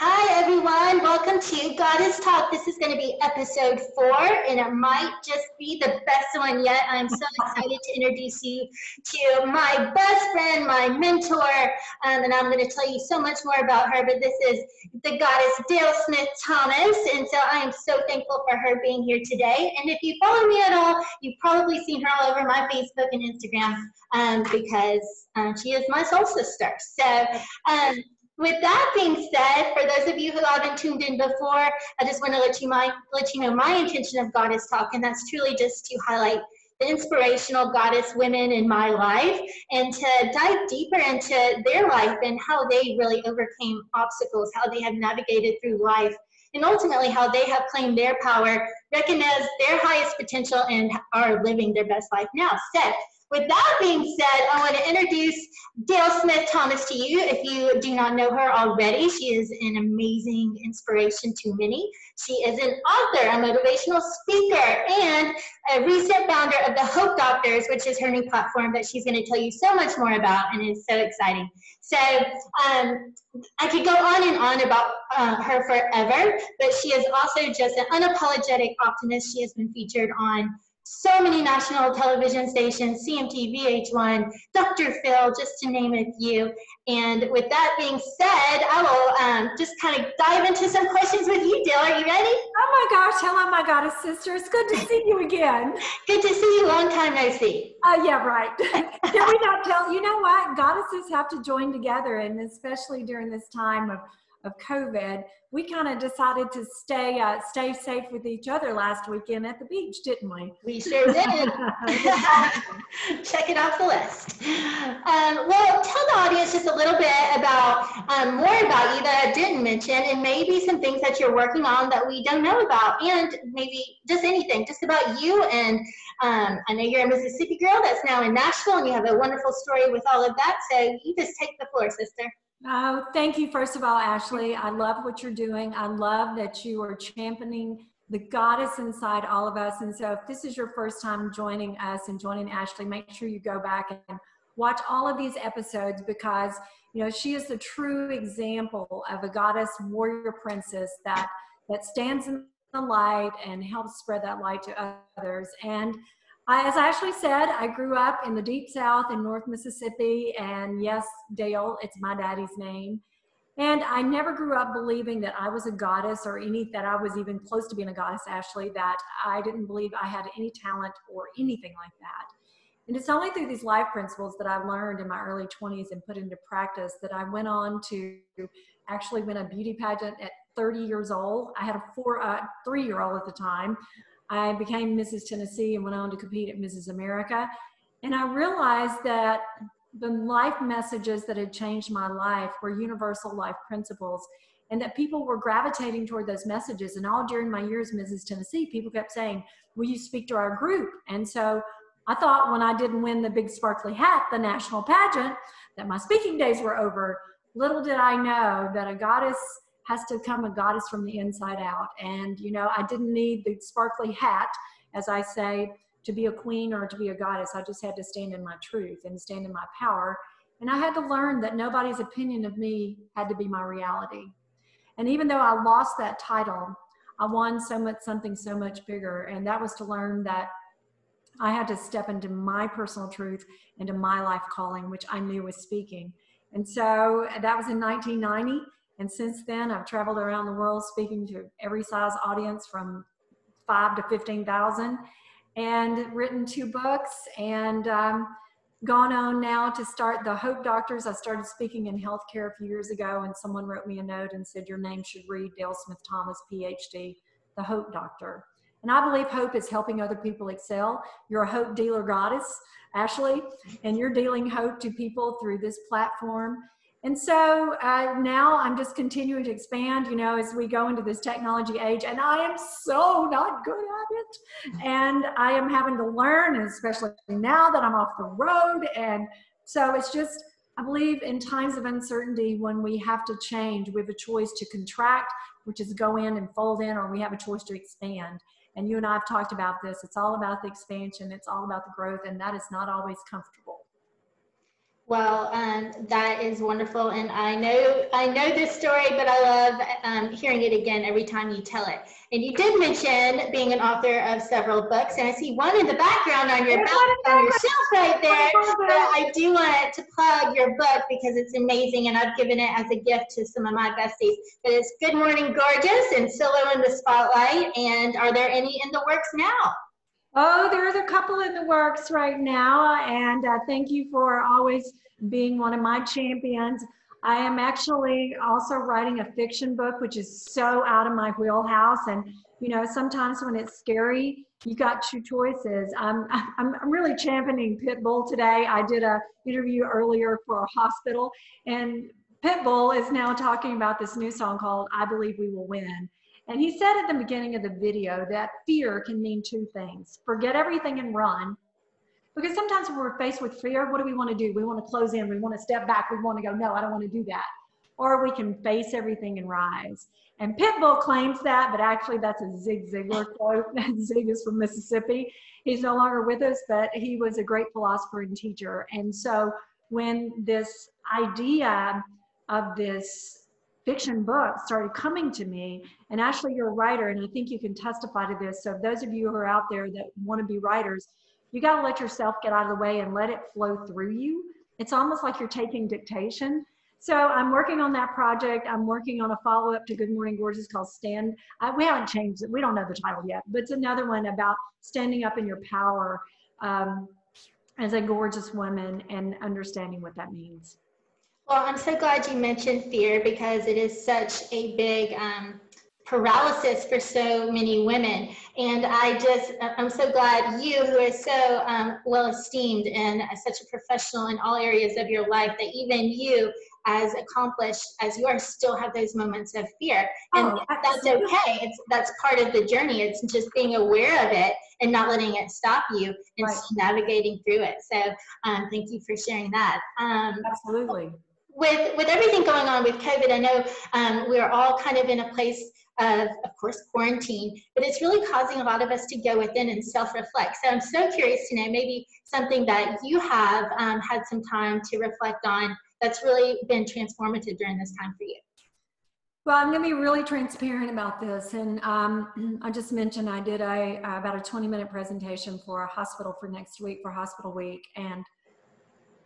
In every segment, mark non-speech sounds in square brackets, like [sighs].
Hi, everyone. Welcome to Goddess Talk. This is going to be episode four, and it might just be the best one yet. I'm so [laughs] excited to introduce you to my best friend, my mentor, um, and I'm going to tell you so much more about her. But this is the goddess Dale Smith Thomas, and so I am so thankful for her being here today. And if you follow me at all, you've probably seen her all over my Facebook and Instagram um, because um, she is my soul sister. So, um, with that being said, for those of you who haven't tuned in before, I just want to let you, my, let you know my intention of Goddess Talk, and that's truly just to highlight the inspirational goddess women in my life and to dive deeper into their life and how they really overcame obstacles, how they have navigated through life, and ultimately how they have claimed their power, recognized their highest potential, and are living their best life now. So, with that being said, I want to introduce Dale Smith Thomas to you. If you do not know her already, she is an amazing inspiration to many. She is an author, a motivational speaker, and a recent founder of the Hope Doctors, which is her new platform that she's going to tell you so much more about and is so exciting. So um, I could go on and on about uh, her forever, but she is also just an unapologetic optimist. She has been featured on so many national television stations, CMT, VH1, Dr. Phil, just to name a few. And with that being said, I will um, just kind of dive into some questions with you, Dale. Are you ready? Oh my gosh, hello, my goddess sister. It's good to see you again. good to see you. Long time no see. Uh, yeah, right. [laughs] Can we not tell? You know what? Goddesses have to join together, and especially during this time of of COVID, we kind of decided to stay uh, stay safe with each other last weekend at the beach, didn't we? We sure did. [laughs] [laughs] Check it off the list. Um, well, tell the audience just a little bit about um, more about you that I didn't mention, and maybe some things that you're working on that we don't know about, and maybe just anything, just about you. And um, I know you're a Mississippi girl that's now in Nashville, and you have a wonderful story with all of that. So you just take the floor, sister. Oh, thank you, first of all, Ashley. I love what you're doing. I love that you are championing the goddess inside all of us. And so, if this is your first time joining us and joining Ashley, make sure you go back and watch all of these episodes because you know she is the true example of a goddess warrior princess that that stands in the light and helps spread that light to others. And I, as Ashley said, I grew up in the deep south in North Mississippi, and yes, Dale, it's my daddy's name. And I never grew up believing that I was a goddess or any that I was even close to being a goddess, Ashley, that I didn't believe I had any talent or anything like that. And it's only through these life principles that I learned in my early 20s and put into practice that I went on to actually win a beauty pageant at 30 years old. I had a four, uh, three year old at the time. I became Mrs. Tennessee and went on to compete at Mrs. America. And I realized that the life messages that had changed my life were universal life principles and that people were gravitating toward those messages. And all during my years, Mrs. Tennessee, people kept saying, Will you speak to our group? And so I thought when I didn't win the big sparkly hat, the national pageant, that my speaking days were over. Little did I know that a goddess has to come a goddess from the inside out. And, you know, I didn't need the sparkly hat, as I say, to be a queen or to be a goddess. I just had to stand in my truth and stand in my power. And I had to learn that nobody's opinion of me had to be my reality. And even though I lost that title, I won so much something so much bigger. And that was to learn that I had to step into my personal truth, into my life calling, which I knew was speaking. And so that was in 1990. And since then, I've traveled around the world speaking to every size audience from five to 15,000 and written two books and um, gone on now to start the Hope Doctors. I started speaking in healthcare a few years ago and someone wrote me a note and said, your name should read Dale Smith Thomas, PhD, the Hope Doctor. And I believe hope is helping other people excel. You're a hope dealer goddess, Ashley, and you're dealing hope to people through this platform. And so uh, now I'm just continuing to expand, you know, as we go into this technology age, and I am so not good at it. And I am having to learn, especially now that I'm off the road. And so it's just, I believe in times of uncertainty when we have to change, we have a choice to contract, which is go in and fold in, or we have a choice to expand. And you and I have talked about this. It's all about the expansion, it's all about the growth, and that is not always comfortable. Well, um, that is wonderful, and I know I know this story, but I love um, hearing it again every time you tell it. And you did mention being an author of several books, and I see one in the background on your on your shelf right there. But I do want to plug your book because it's amazing, and I've given it as a gift to some of my besties. But it's Good Morning Gorgeous and Solo in the Spotlight. And are there any in the works now? Oh, there's a couple in the works right now, and uh, thank you for always being one of my champions. I am actually also writing a fiction book, which is so out of my wheelhouse. And you know, sometimes when it's scary, you got two choices. I'm I'm, I'm really championing Pitbull today. I did a interview earlier for a hospital, and Pitbull is now talking about this new song called "I Believe We Will Win." And he said at the beginning of the video that fear can mean two things forget everything and run. Because sometimes when we're faced with fear, what do we want to do? We want to close in, we want to step back, we want to go, no, I don't want to do that. Or we can face everything and rise. And Pitbull claims that, but actually that's a Zig Ziglar [laughs] quote. [laughs] Zig is from Mississippi. He's no longer with us, but he was a great philosopher and teacher. And so when this idea of this fiction books started coming to me. And Ashley, you're a writer, and I think you can testify to this. So, those of you who are out there that want to be writers, you got to let yourself get out of the way and let it flow through you. It's almost like you're taking dictation. So I'm working on that project. I'm working on a follow up to Good Morning Gorgeous called Stand. I, we haven't changed it. We don't know the title yet, but it's another one about standing up in your power um, as a gorgeous woman and understanding what that means. Well, I'm so glad you mentioned fear because it is such a big um, paralysis for so many women. And I just, I'm so glad you, who are so um, well esteemed and such a professional in all areas of your life, that even you, as accomplished as you are, still have those moments of fear. And oh, that's okay. It's that's part of the journey. It's just being aware of it and not letting it stop you and right. navigating through it. So um, thank you for sharing that. Um, Absolutely with with everything going on with COVID, I know um, we're all kind of in a place of, of course, quarantine, but it's really causing a lot of us to go within and self-reflect. So I'm so curious to know maybe something that you have um, had some time to reflect on that's really been transformative during this time for you. Well, I'm going to be really transparent about this. And um, [clears throat] I just mentioned I did a, about a 20 minute presentation for a hospital for next week for Hospital Week. And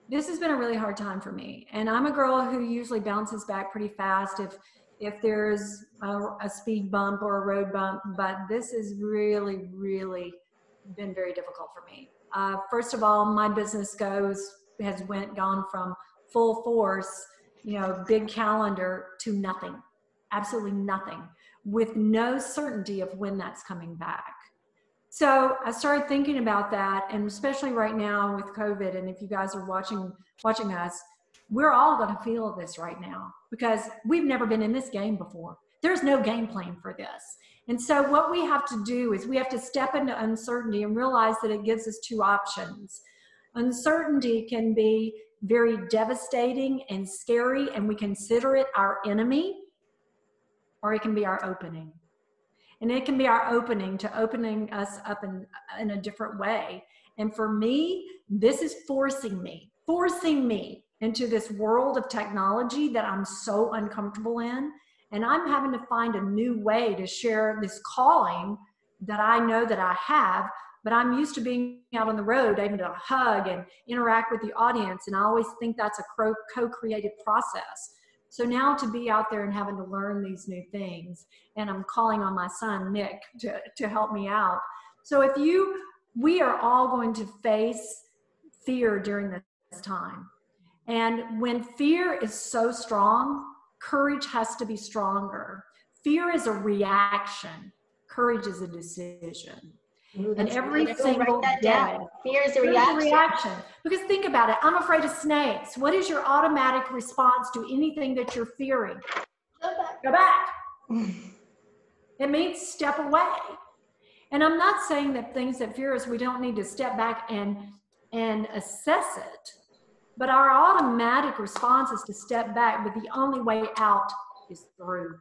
this has been a really hard time for me. And I'm a girl who usually bounces back pretty fast if if there's a, a speed bump or a road bump, but this has really, really been very difficult for me. Uh, first of all, my business goes has went gone from full force, you know, big calendar to nothing, absolutely nothing, with no certainty of when that's coming back. So I started thinking about that, and especially right now with COVID, and if you guys are watching watching us, we're all going to feel this right now because we've never been in this game before. There's no game plan for this. And so what we have to do is we have to step into uncertainty and realize that it gives us two options. Uncertainty can be very devastating and scary, and we consider it our enemy, or it can be our opening and it can be our opening to opening us up in, in a different way. And for me this is forcing me forcing me into this world of technology that i'm so uncomfortable in. And i'm having to find a new way to share this calling that i know that i have. But i'm used to being out on the road able to hug and interact with the audience. And i always think that's a co-creative process so now to be out there and having to learn these new things, and I'm calling on my son, Nick, to, to help me out. So if you, we are all going to face fear during this time. And when fear is so strong, courage has to be stronger. Fear is a reaction, courage is a decision. Ooh, and every single day, fear is a reaction. reaction. Because think about it. I'm afraid of snakes. What is your automatic response to anything that you're fearing? Go back. Go back. it means step away. And I'm not saying that things that fear us, we don't need to step back and and assess it. But our automatic response is to step back. But the only way out is through.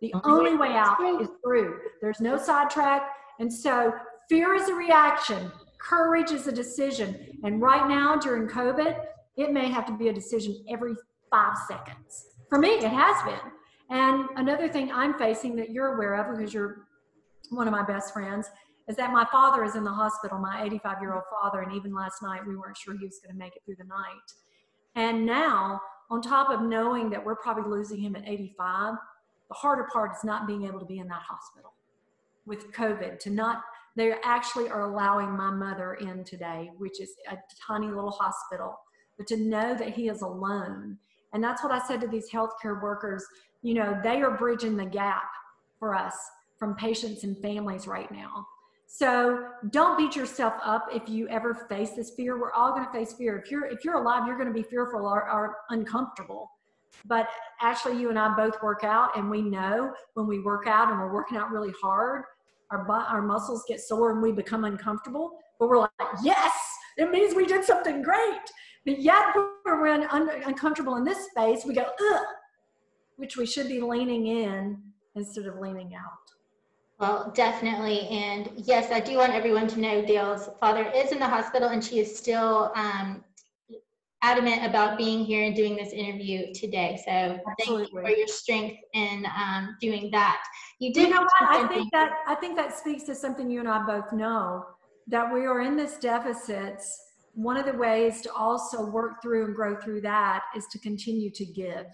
The only way out is through. There's no sidetrack. And so Fear is a reaction, courage is a decision. And right now during COVID, it may have to be a decision every five seconds. For me, it has been. And another thing I'm facing that you're aware of because you're one of my best friends is that my father is in the hospital, my 85 year old father. And even last night, we weren't sure he was going to make it through the night. And now, on top of knowing that we're probably losing him at 85, the harder part is not being able to be in that hospital with COVID, to not, they actually are allowing my mother in today, which is a tiny little hospital, but to know that he is alone. And that's what I said to these healthcare workers, you know, they are bridging the gap for us from patients and families right now. So don't beat yourself up if you ever face this fear. We're all going to face fear. If you're if you're alive, you're going to be fearful or, or uncomfortable. But Ashley, you and I both work out, and we know when we work out and we're working out really hard, our our muscles get sore and we become uncomfortable. But we're like, yes, it means we did something great. But yet, we're un- uncomfortable in this space, we go, ugh, which we should be leaning in instead of leaning out. Well, definitely. And yes, I do want everyone to know Dale's father is in the hospital and she is still um, adamant about being here and doing this interview today. So Absolutely. thank you for your strength in um, doing that. You did. You know what? I think that I think that speaks to something you and I both know that we are in this deficits. One of the ways to also work through and grow through that is to continue to give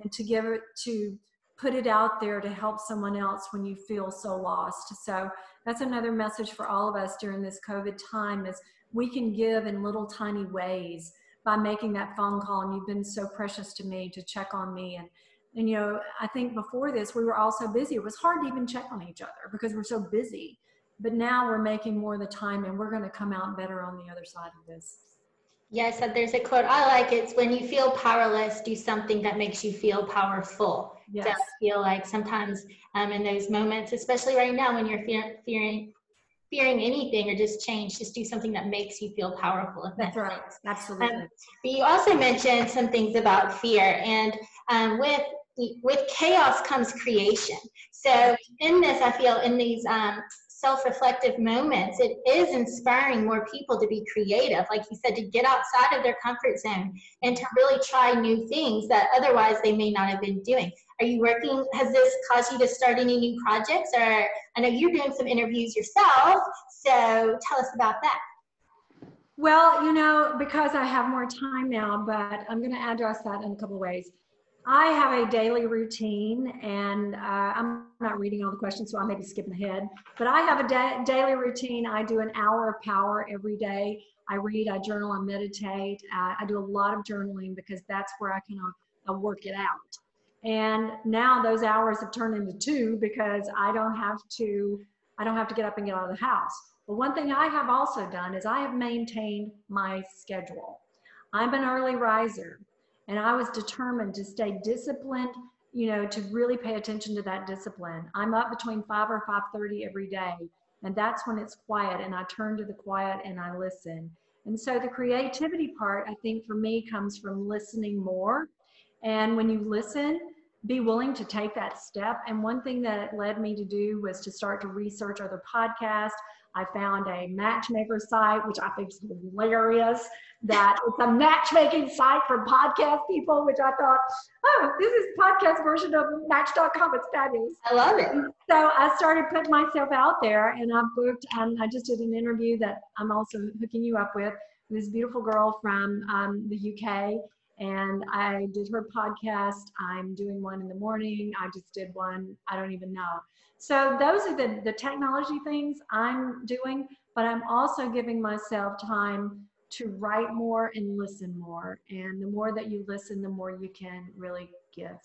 and to give it to put it out there to help someone else when you feel so lost. So that's another message for all of us during this COVID time is we can give in little tiny ways by making that phone call and you've been so precious to me to check on me and and you know i think before this we were all so busy it was hard to even check on each other because we're so busy but now we're making more of the time and we're going to come out better on the other side of this Yes, there's a quote I like. It's when you feel powerless, do something that makes you feel powerful. Yes. Don't feel like sometimes um, in those moments, especially right now when you're fear, fearing fearing anything or just change, just do something that makes you feel powerful. That's right. Absolutely. Um, but you also mentioned some things about fear, and um, with with chaos comes creation. So in this, I feel in these um, self-reflective moments, it is inspiring more people to be creative. Like you said, to get outside of their comfort zone and to really try new things that otherwise they may not have been doing. Are you working? Has this caused you to start any new projects? Or I know you're doing some interviews yourself, so tell us about that. Well, you know, because I have more time now, but I'm going to address that in a couple ways. I have a daily routine, and uh, I'm not reading all the questions, so I may be skipping ahead. But I have a da- daily routine. I do an hour of power every day. I read, I journal, I meditate. Uh, I do a lot of journaling because that's where I can work it out. And now those hours have turned into two because I don't have to. I don't have to get up and get out of the house. But one thing I have also done is I have maintained my schedule. I'm an early riser. And I was determined to stay disciplined, you know, to really pay attention to that discipline. I'm up between 5 or 5:30 every day, and that's when it's quiet and I turn to the quiet and I listen. And so the creativity part I think for me comes from listening more. And when you listen, be willing to take that step. And one thing that it led me to do was to start to research other podcasts. I found a matchmaker site, which I think is hilarious, that [laughs] it's a matchmaking site for podcast people, which I thought, oh, this is podcast version of match.com. It's fabulous. I love it. So I started putting myself out there and I booked, and I just did an interview that I'm also hooking you up with. This beautiful girl from um, the UK and I did her podcast. I'm doing one in the morning. I just did one. I don't even know. So those are the, the technology things I'm doing, but I'm also giving myself time to write more and listen more. And the more that you listen, the more you can really give.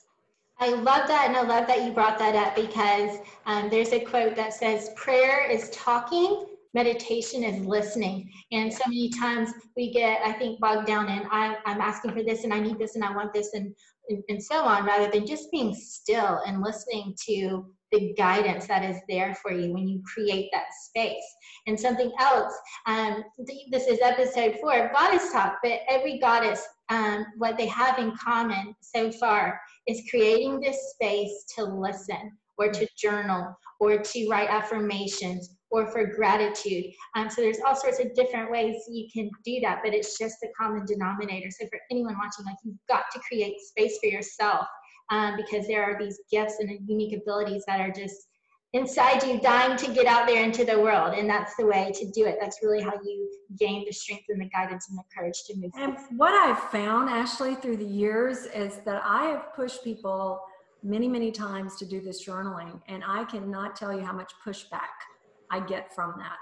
I love that, and I love that you brought that up because um, there's a quote that says, Prayer is talking, meditation is listening. And so many times we get, I think, bogged down in, I, I'm asking for this, and I need this, and I want this, and, and so on, rather than just being still and listening to the guidance that is there for you when you create that space. And something else, um, this is episode four of Goddess Talk, but every goddess, um, what they have in common so far is creating this space to listen or to journal or to write affirmations or for gratitude. Um, so there's all sorts of different ways you can do that, but it's just a common denominator. So for anyone watching, like you've got to create space for yourself um, because there are these gifts and unique abilities that are just inside you dying to get out there into the world and that's the way to do it that's really how you gain the strength and the guidance and the courage to move and forward. what i've found ashley through the years is that i have pushed people many many times to do this journaling and i cannot tell you how much pushback i get from that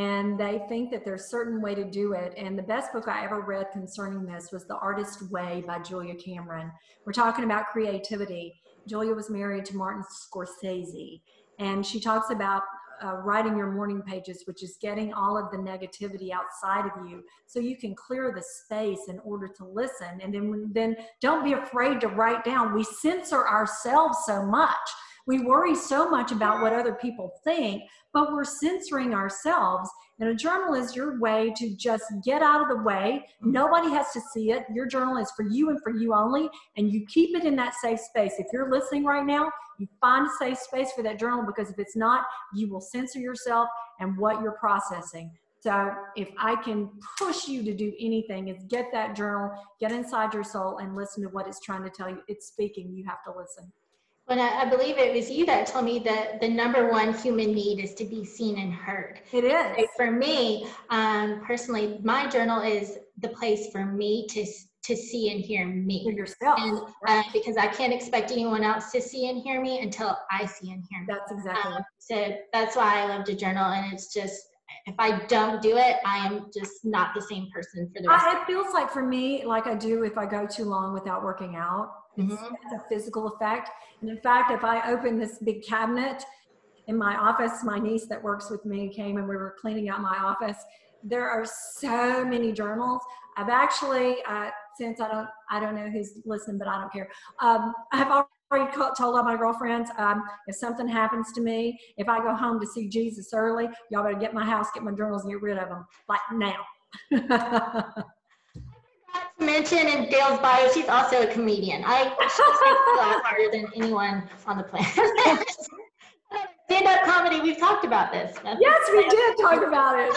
and they think that there's certain way to do it and the best book i ever read concerning this was the artist way by julia cameron we're talking about creativity julia was married to martin scorsese and she talks about uh, writing your morning pages, which is getting all of the negativity outside of you so you can clear the space in order to listen. And then, then don't be afraid to write down. We censor ourselves so much. We worry so much about what other people think, but we're censoring ourselves. And a journal is your way to just get out of the way. Nobody has to see it. Your journal is for you and for you only, and you keep it in that safe space. If you're listening right now, you find a safe space for that journal because if it's not, you will censor yourself and what you're processing. So if I can push you to do anything, is get that journal, get inside your soul and listen to what it's trying to tell you. It's speaking, you have to listen. When I, I, believe it was you that told me that the number one human need is to be seen and heard. It is. For me, um, personally, my journal is the place for me to to see and hear me for yourself and uh, because i can't expect anyone else to see and hear me until i see and hear me that's exactly um, so that's why i love to journal and it's just if i don't do it i am just not the same person for the rest I, it feels like for me like i do if i go too long without working out it's, mm-hmm. it's a physical effect and in fact if i open this big cabinet in my office my niece that works with me came and we were cleaning out my office there are so many journals I've actually, uh, since I don't, I don't know who's listening, but I don't care. Um, I've already told all my girlfriends, um, if something happens to me, if I go home to see Jesus early, y'all better get my house, get my journals, and get rid of them, like now. I [laughs] forgot to mention in Dale's bio, she's also a comedian. I she laugh harder than anyone on the planet. [laughs] stand-up comedy we've talked about this yes we did talk about it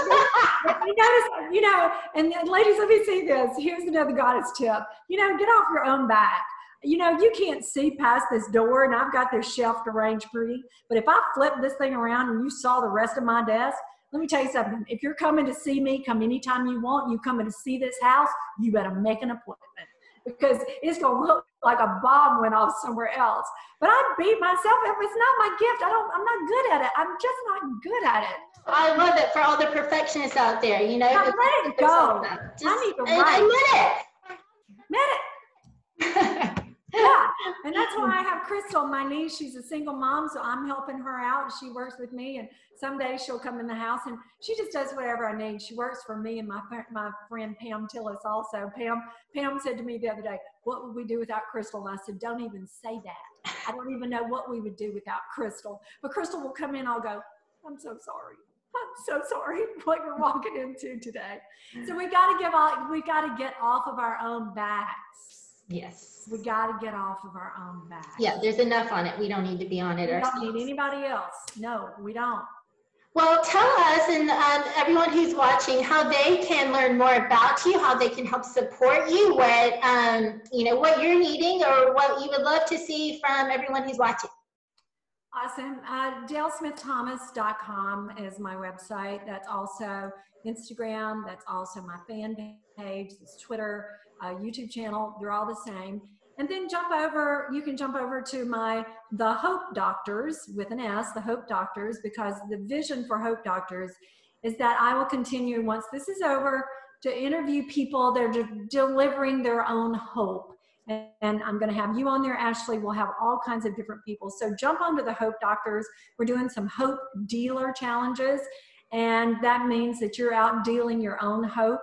you notice you know and, and ladies let me see this here's another goddess tip you know get off your own back you know you can't see past this door and i've got this shelf arranged pretty but if i flip this thing around and you saw the rest of my desk let me tell you something if you're coming to see me come anytime you want you coming to see this house you better make an appointment because it's going to look like a bomb went off somewhere else. But I beat myself up. It's not my gift. I don't, I'm not good at it. I'm just not good at it. I love it for all the perfectionists out there, you know. let it go. Just, I need to write. Admit it. It. [laughs] yeah and that's why i have crystal on my niece she's a single mom so i'm helping her out she works with me and someday she'll come in the house and she just does whatever i need. She works for me and my my friend pam tillis also. Pam pam said to me the other day what would we do without crystal? And i said don't even say that. I don't even know what we would do without crystal. But crystal will come in i'll go i'm so sorry. I'm so sorry [laughs] what we're walking into today. So we got to give all, we got to get off of our own backs Yes. We got to get off of our own back. Yeah, there's enough on it. We don't need to be on it we ourselves. don't need anybody else. No, we don't. Well, tell us and um, everyone who's watching how they can learn more about you, how they can help support you, what um, you know, what you're needing, or what you would love to see from everyone who's watching. Awesome. Uh, DaleSmithThomas.com is my website. That's also Instagram. That's also my fan page. It's Twitter uh, YouTube channel. They're all the same. And then jump over, you can jump over to my The Hope Doctors with an S, The Hope Doctors, because the vision for Hope Doctors is that I will continue once this is over to interview people that are de- delivering their own hope. And, I'm going to have you on there, Ashley. We'll have all kinds of different people. So jump onto the Hope Doctors. We're doing some Hope Dealer challenges. And that means that you're out dealing your own hope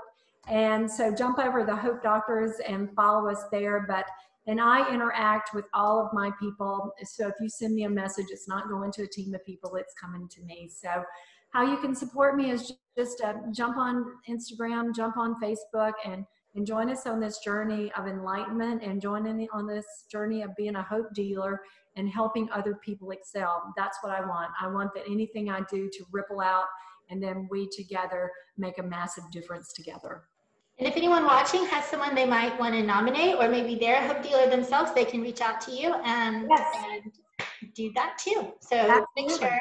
and so jump over the Hope Doctors and follow us there. But and I interact with all of my people. So if you send me a message, it's not going to a team of people, it's coming to me. So how you can support me is just uh, jump on Instagram, jump on Facebook, and and join us on this journey of enlightenment and join in on this journey of being a hope dealer and helping other people excel. That's what I want. I want that anything I do to ripple out and then we together make a massive difference together. And if anyone watching has someone they might want to nominate, or maybe they're a hope dealer themselves, they can reach out to you and, yes. and do that too. So Absolutely. make sure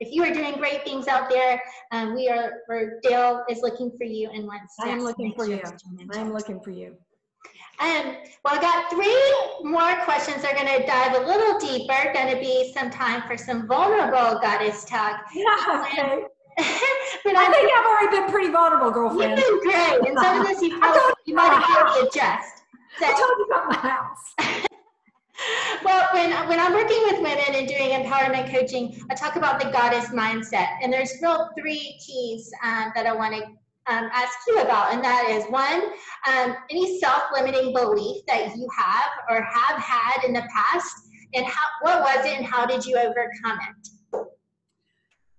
if you are doing great things out there, um, we are, or Dale is looking for you and wants I am looking for you. I am looking for you. Um, well, I got three more questions. They're going to dive a little deeper. Going to be some time for some vulnerable goddess talk. [laughs] Yeah, okay. [laughs] but I think I've already been pretty vulnerable, girlfriend. You've [laughs] been great, and some of this you probably you might have to adjust. So, I told you about my house. [laughs] well, when, when I'm working with women and doing empowerment coaching, I talk about the goddess mindset. And there's real three keys um, that I want to um, ask you about. And that is one, um, any self limiting belief that you have or have had in the past, and how, what was it and how did you overcome it?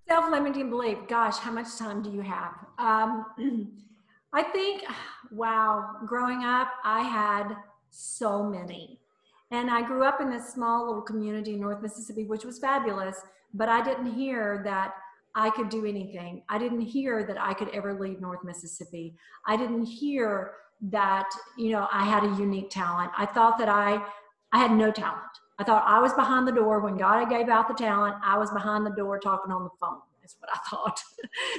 Self limiting belief, gosh, how much time do you have? Um, [clears throat] I think, [sighs] wow, growing up, I had so many. And I grew up in this small little community in North Mississippi, which was fabulous, but I didn't hear that I could do anything. I didn't hear that I could ever leave North Mississippi. I didn't hear that, you know, I had a unique talent. I thought that I I had no talent. I thought I was behind the door when God gave out the talent, I was behind the door talking on the phone. That's what I [laughs] thought.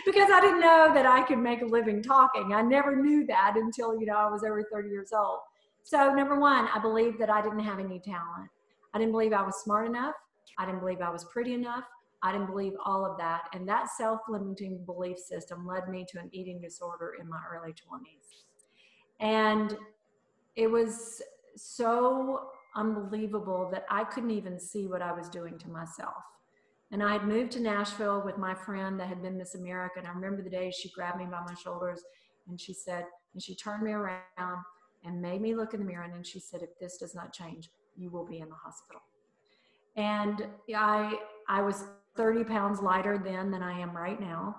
because I didn't know that I could make a living talking. I never knew that until, you know, I was over 30 years old. So, number one, I believed that I didn't have any talent. I didn't believe I was smart enough. I didn't believe I was pretty enough. I didn't believe all of that. And that self limiting belief system led me to an eating disorder in my early 20s. And it was so unbelievable that I couldn't even see what I was doing to myself. And I had moved to Nashville with my friend that had been Miss America. And I remember the day she grabbed me by my shoulders and she said, and she turned me around and made me look in the mirror. And then she said, if this does not change, you will be in the hospital. And I, I was 30 pounds lighter then than I am right now.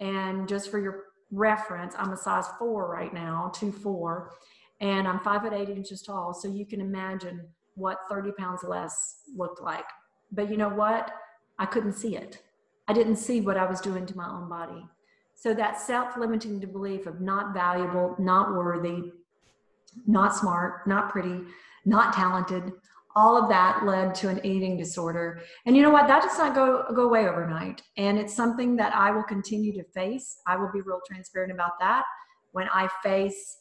And just for your reference, I'm a size four right now, two four, and I'm five foot eight inches tall. So you can imagine what 30 pounds less looked like. But you know what? I couldn't see it. I didn't see what I was doing to my own body. So that self-limiting belief of not valuable, not worthy, not smart, not pretty, not talented. All of that led to an eating disorder. And you know what? That does not go, go away overnight. And it's something that I will continue to face. I will be real transparent about that. When I face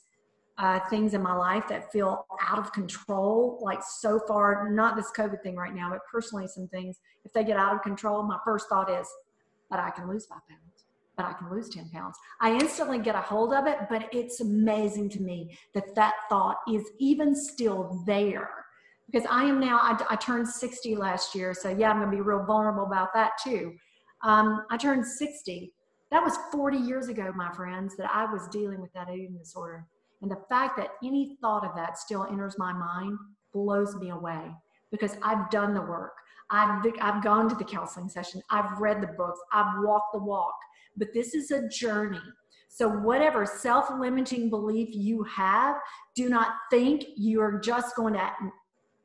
uh, things in my life that feel out of control, like so far, not this COVID thing right now, but personally, some things, if they get out of control, my first thought is, but I can lose five pounds I can lose 10 pounds. I instantly get a hold of it, but it's amazing to me that that thought is even still there. Because I am now, I, I turned 60 last year, so yeah, I'm gonna be real vulnerable about that too. Um, I turned 60. That was 40 years ago, my friends, that I was dealing with that eating disorder. And the fact that any thought of that still enters my mind blows me away because I've done the work. I've, I've gone to the counseling session. I've read the books. I've walked the walk but this is a journey. So, whatever self limiting belief you have, do not think you're just going to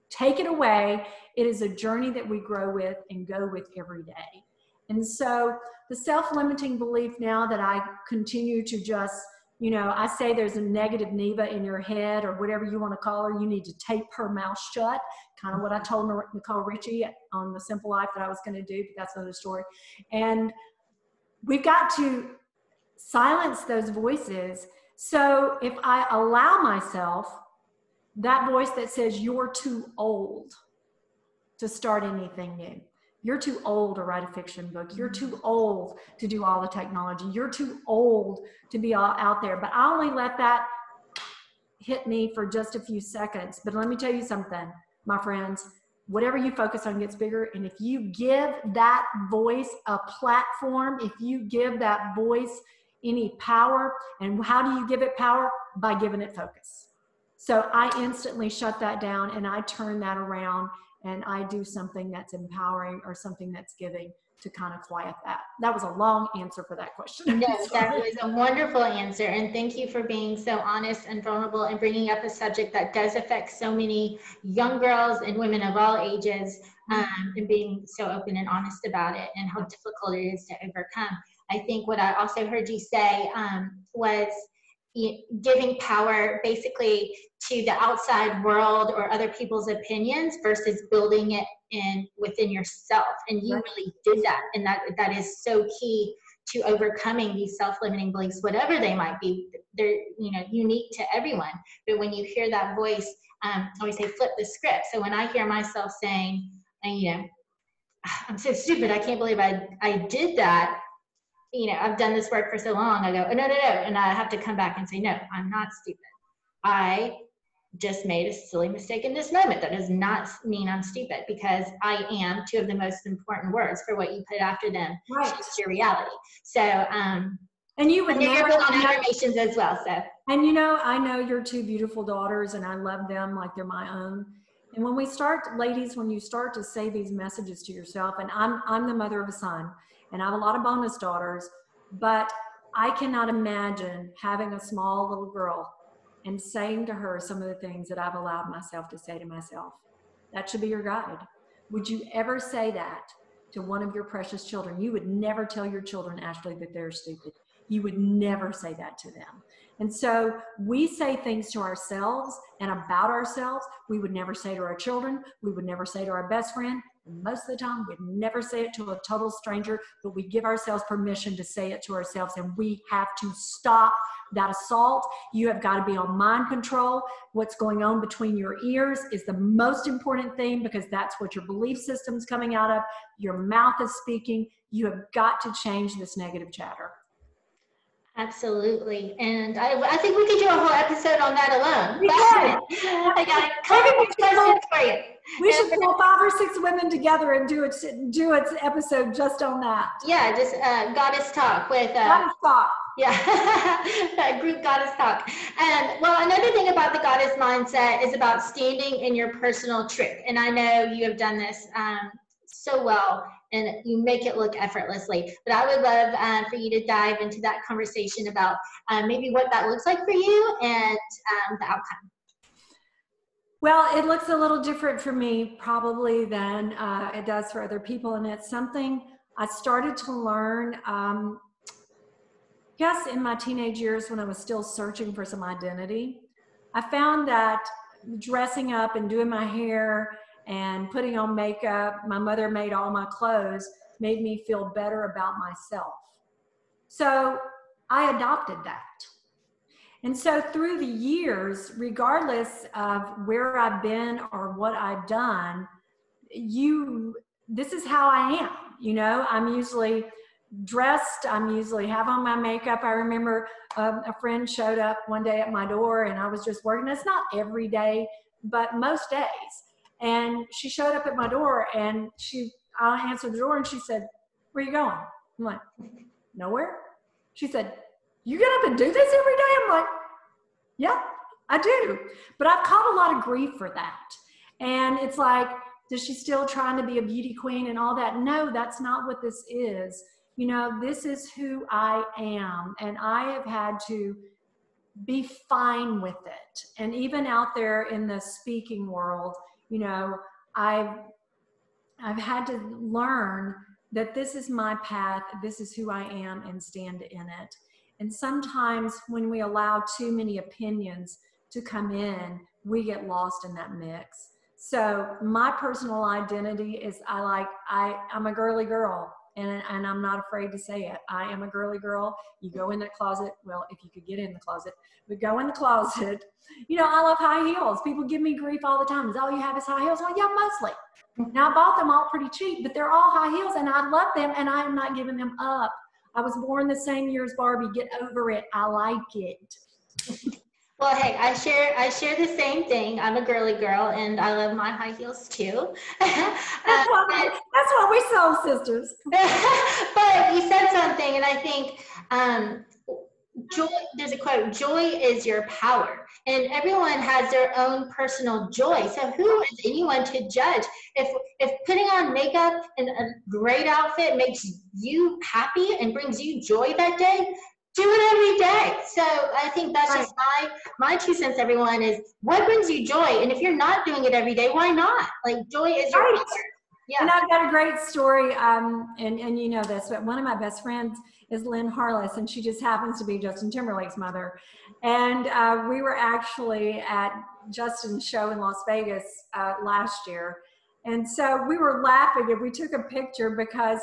take it away. It is a journey that we grow with and go with every day. And so, the self limiting belief now that I continue to just, you know, I say there's a negative Neva in your head or whatever you want to call her, you need to tape her mouth shut. Kind of what I told Nicole Richie on The Simple Life that I was going to do, but that's another story. And we've got to silence those voices. So if I allow myself that voice that says, You're too old to start anything new. You're too old to write a fiction book. You're too mm-hmm. old to do all the technology. You're too old to be all out there. But I only let that hit me for just a few seconds. But let me tell you something, my friends whatever you focus on gets bigger. And if you give that voice a platform, if you give that voice any power, and how do you give it power? By giving it focus. So I instantly shut that down and I turn that around and I do something that's empowering or something that's giving to kind of quiet that. That was a long answer for that question. No, that was a wonderful answer. And thank you for being so honest and vulnerable and bringing up a subject that does affect so many young girls and women of all ages um, and being so open and honest about it and how difficult it is to overcome. I think what I also heard you say um, was giving power basically to the outside world or other people's opinions versus building it in within yourself. And you really did that. And that that is so key to overcoming these self-limiting beliefs whatever they might be. They're you know unique to everyone. But when you hear that voice um, I always say flip the script. So when i hear myself saying and you know i'm so stupid. I can't believe i i did that. You know i've done this work for so long. I go oh, no no no. And i have to come back and say no i'm not stupid. I just made a silly mistake in this moment. That does not mean I'm stupid because I am two of the most important words for what you put after them. Right. It's your reality. So, um, and you would never on affirmations as well. So, and you know, I know your two beautiful daughters, and I love them like they're my own. And when we start, ladies, when you start to say these messages to yourself, and I'm I'm the mother of a son, and I have a lot of bonus daughters, but I cannot imagine having a small little girl and saying to her some of the things that I've allowed myself to say to myself. That should be your guide. Would you ever say that to one of your precious children? You would never tell your children, Ashley, that they're stupid. You would never say that to them. And so we say things to ourselves and about ourselves we would never say to our children, we would never say to our best friend. Most of the time, we'd never say it to a total stranger, but we give ourselves permission to say it to ourselves. And we have to stop that assault. You have got to be on mind control. What's going on between your ears is the most important thing because that's what your belief system's coming out of. Your mouth is speaking. You have got to change this negative chatter. Absolutely. And I, I think we could do a whole episode on that alone. We I got a couple for you. We should pull five or six women together and do it do its episode just on that. Yeah, just uh, goddess talk with uh, goddess talk. Yeah, [laughs] group goddess talk. And well, another thing about the goddess mindset is about standing in your personal truth. And I know you have done this um, so well and you make it look effortlessly. But I would love uh, for you to dive into that conversation about uh, maybe what that looks like for you and um, the outcome. Well, it looks a little different for me probably than uh, it does for other people. And it's something I started to learn, um, yes, in my teenage years when I was still searching for some identity. I found that dressing up and doing my hair and putting on makeup, my mother made all my clothes, made me feel better about myself. So I adopted that. And so through the years, regardless of where I've been or what I've done, you this is how I am. You know, I'm usually dressed. I'm usually have on my makeup. I remember um, a friend showed up one day at my door and I was just working. It's not every day, but most days. And she showed up at my door and she, I answered the door and she said, Where are you going? I'm like, Nowhere. She said, You get up and do this every day? I'm like, Yeah, I do. But I've caught a lot of grief for that. And it's like, does she still trying to be a beauty queen and all that? No, that's not what this is. You know, this is who I am. And I have had to be fine with it. And even out there in the speaking world, you know, I've I've had to learn that this is my path, this is who I am, and stand in it. And sometimes when we allow too many opinions to come in, we get lost in that mix. So my personal identity is I like I I'm a girly girl and, and I'm not afraid to say it. I am a girly girl. You go in that closet. Well, if you could get in the closet, but go in the closet. [laughs] You know, I love high heels. People give me grief all the time. Is all you have is high heels? Well, yeah, mostly. Now I bought them all pretty cheap, but they're all high heels, and I love them, and I am not giving them up. I was born the same year as Barbie. Get over it. I like it. [laughs] Well, hey, I share I share the same thing. I'm a girly girl, and I love my high heels too. [laughs] that's, why, uh, that's what we're soul sisters. [laughs] but you said something, and I think um, joy there's a quote joy is your power and everyone has their own personal joy so who is anyone to judge if if putting on makeup and a great outfit makes you happy and brings you joy that day do it every day so i think that's just my my two cents everyone is what brings you joy and if you're not doing it every day why not like joy is your right. yeah. And I've got a great story, um, and, and you know this, but one of my best friends is Lynn Harless, and she just happens to be Justin Timberlake's mother. And uh, we were actually at Justin's show in Las Vegas uh, last year. And so we were laughing and we took a picture because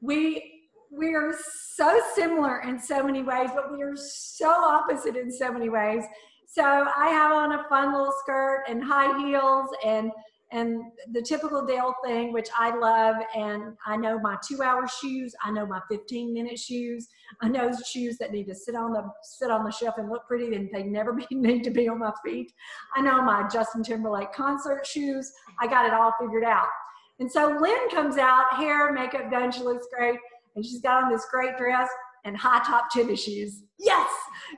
we we are so similar in so many ways, but we are so opposite in so many ways. So I have on a fun little skirt and high heels and and the typical Dale thing, which I love, and I know my two-hour shoes, I know my 15-minute shoes, I know shoes that need to sit on the sit on the shelf and look pretty, and they never [laughs] be, need to be on my feet. I know my Justin Timberlake concert shoes. I got it all figured out. And so Lynn comes out, hair, makeup done, she looks great, and she's got on this great dress and high top tennis shoes. Yes.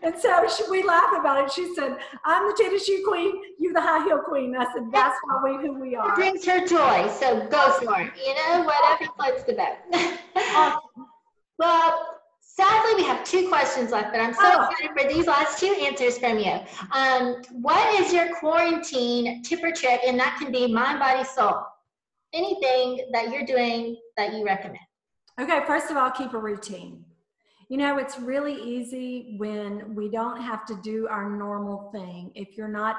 And so she, we laughed about it. She said, I'm the tennis shoe queen, you the high heel queen. I said, that's why we who we are. It brings her joy, so go for it. You know, whatever floats the boat. [laughs] Well, sadly, we have two questions left, but I'm so oh. excited for these last two answers from you. Um, what is your quarantine tip or trick? And that can be mind, body, soul. Anything that you're doing that you recommend. Okay, first of all, keep a routine. You know, it's really easy when we don't have to do our normal thing. If you're not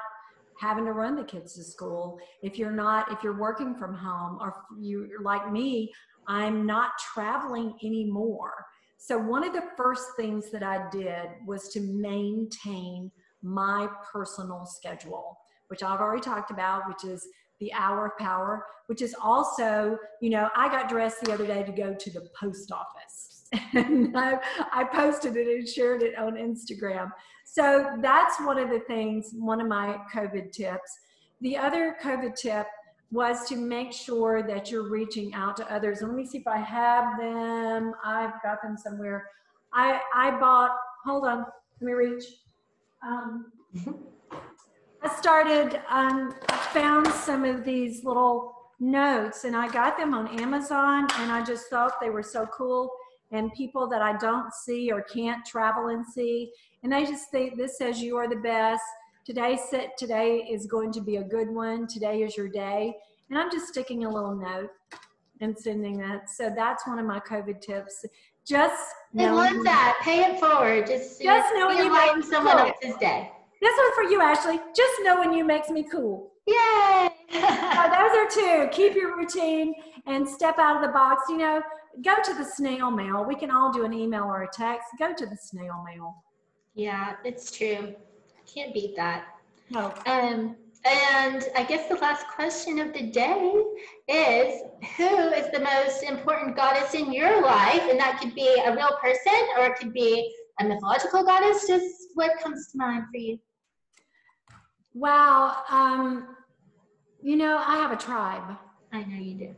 having to run the kids to school, if you're not, if you're working from home, or you're like me, I'm not traveling anymore. So, one of the first things that I did was to maintain my personal schedule, which I've already talked about, which is the hour of power, which is also, you know, I got dressed the other day to go to the post office [laughs] and I, I posted it and shared it on Instagram. So that's one of the things, one of my COVID tips. The other COVID tip was to make sure that you're reaching out to others. And let me see if I have them. I've got them somewhere. I I bought. Hold on. Let me reach. Um, I started. Um, I found some of these little notes, and I got them on Amazon, and I just thought they were so cool and people that I don't see or can't travel and see. And they just think this says you are the best. Today set today is going to be a good one. Today is your day. And I'm just sticking a little note and sending that. So that's one of my COVID tips. Just I love that. Pay it forward. Just just knowing you make someone else's day. This one's for you, Ashley. Just knowing you makes me cool. Yay! so those are two. Keep your routine and step out of the box. You know, go to the snail mail. We can all do an email or a text. Go to the snail mail. Yeah, it's true. Can't beat that. No. Um, and I guess the last question of the day is who is the most important goddess in your life? And that could be a real person or it could be a mythological goddess. Just what comes to mind for you? Wow. Um, you know, I have a tribe. I know you do.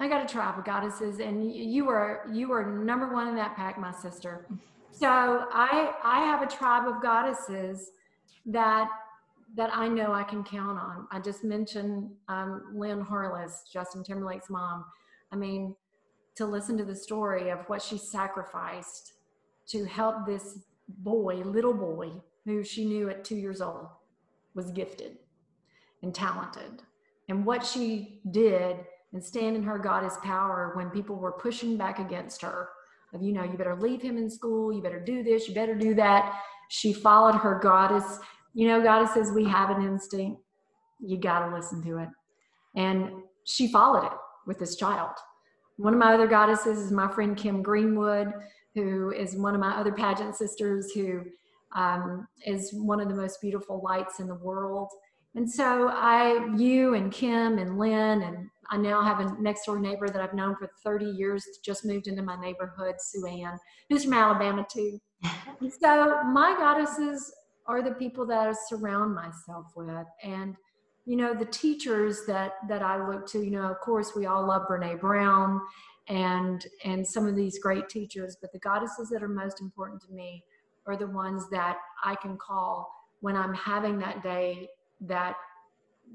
I got a tribe of goddesses, and you were you were number one in that pack, my sister. So I I have a tribe of goddesses that that I know I can count on. I just mentioned um, Lynn Harless, Justin Timberlake's mom. I mean, to listen to the story of what she sacrificed to help this boy, little boy, who she knew at two years old was gifted and talented, and what she did and stand in her goddess power when people were pushing back against her of you know you better leave him in school you better do this you better do that. She followed her goddess. You know goddesses we have an instinct. You got to listen to it. And she followed it with this child. One of my other goddesses is my friend kim greenwood who is one of my other pageant sisters who um, is one of the most beautiful lights in the world and so I, you and Kim and Lynn, and I now have a next door neighbor that I've known for 30 years, just moved into my neighborhood, Sue Ann, who's from Alabama too. [laughs] and so my goddesses are the people that I surround myself with. And, you know, the teachers that, that I look to, you know, of course we all love Brene Brown and, and some of these great teachers, but the goddesses that are most important to me are the ones that I can call when I'm having that day that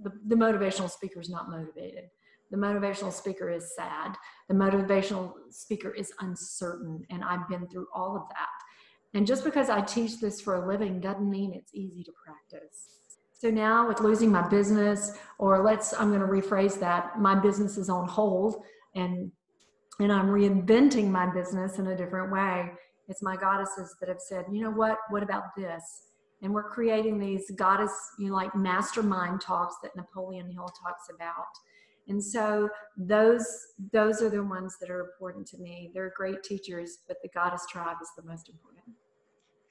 the, the motivational speaker is not motivated. The motivational speaker is sad. The motivational speaker is uncertain. And I've been through all of that. And just because I teach this for a living doesn't mean it's easy to practice. So now with losing my business, or let's, I'm going to rephrase that, my business is on hold and and I'm reinventing my business in a different way. It's my goddesses that have said, you know what, what about this? And we're creating these goddess, you know, like mastermind talks that Napoleon Hill talks about. And so those those are the ones that are important to me. They're great teachers, but the goddess tribe is the most important.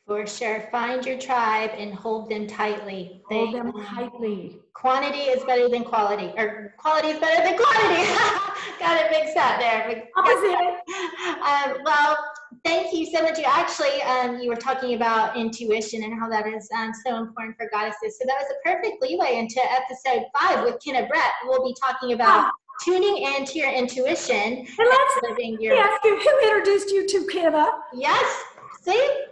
For sure. Find your tribe and hold them tightly. Hold them tightly. Quantity is better than quality, or quality is better than quantity. [laughs] Got it mixed up there. Opposite. [laughs] Um, well, thank you so much. You actually, um, you were talking about intuition and how that is um, so important for goddesses. So that was a perfect leeway into episode five with Kenna Brett. We'll be talking about oh. tuning into your intuition. And let's living your- ask you, who introduced you to Kenna? Yes. See,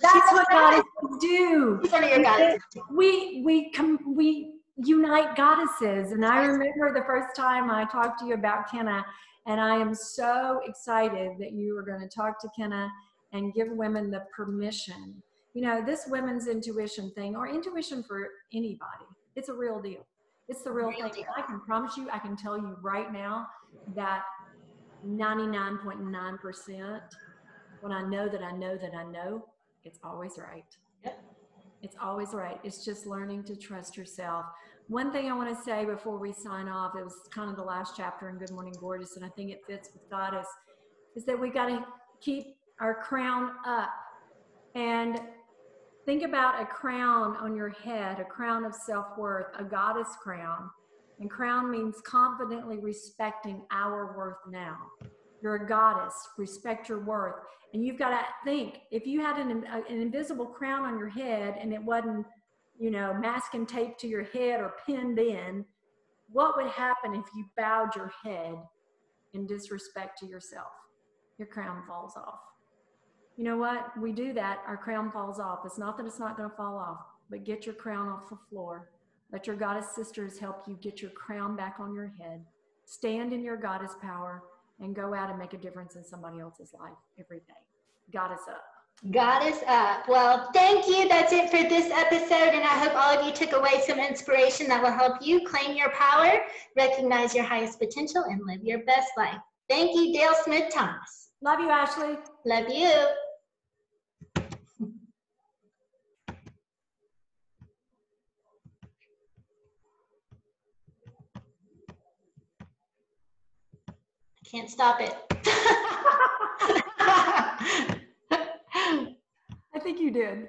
that's what goddesses do. One of your goddesses. We we come we unite goddesses, and I remember the first time I talked to you about Kenna, and I am so excited that you are going to talk to Kenna and give women the permission. You know, this women's intuition thing, or intuition for anybody, it's a real deal. It's the real, real thing. Deal. I can promise you, I can tell you right now that 99.9% when I know that I know that I know, it's always right. Yep. It's always right. It's just learning to trust yourself. One thing I want to say before we sign off, it was kind of the last chapter in Good Morning Gorgeous, and I think it fits with Goddess, is that we got to keep our crown up. And think about a crown on your head, a crown of self worth, a goddess crown. And crown means confidently respecting our worth now. You're a goddess, respect your worth. And you've got to think if you had an, uh, an invisible crown on your head and it wasn't, you know, masking tape to your head or pinned in, what would happen if you bowed your head in disrespect to yourself? Your crown falls off. You know what? We do that, our crown falls off. It's not that it's not going to fall off, but get your crown off the floor. Let your goddess sisters help you get your crown back on your head. Stand in your goddess power and go out and make a difference in somebody else's life every day. Goddess up. Goddess up. Well, thank you. That's it for this episode. And I hope all of you took away some inspiration that will help you claim your power, recognize your highest potential, and live your best life. Thank you, Dale Smith Thomas. Love you, Ashley. Love you. I can't stop it. [laughs] [laughs] I think you did.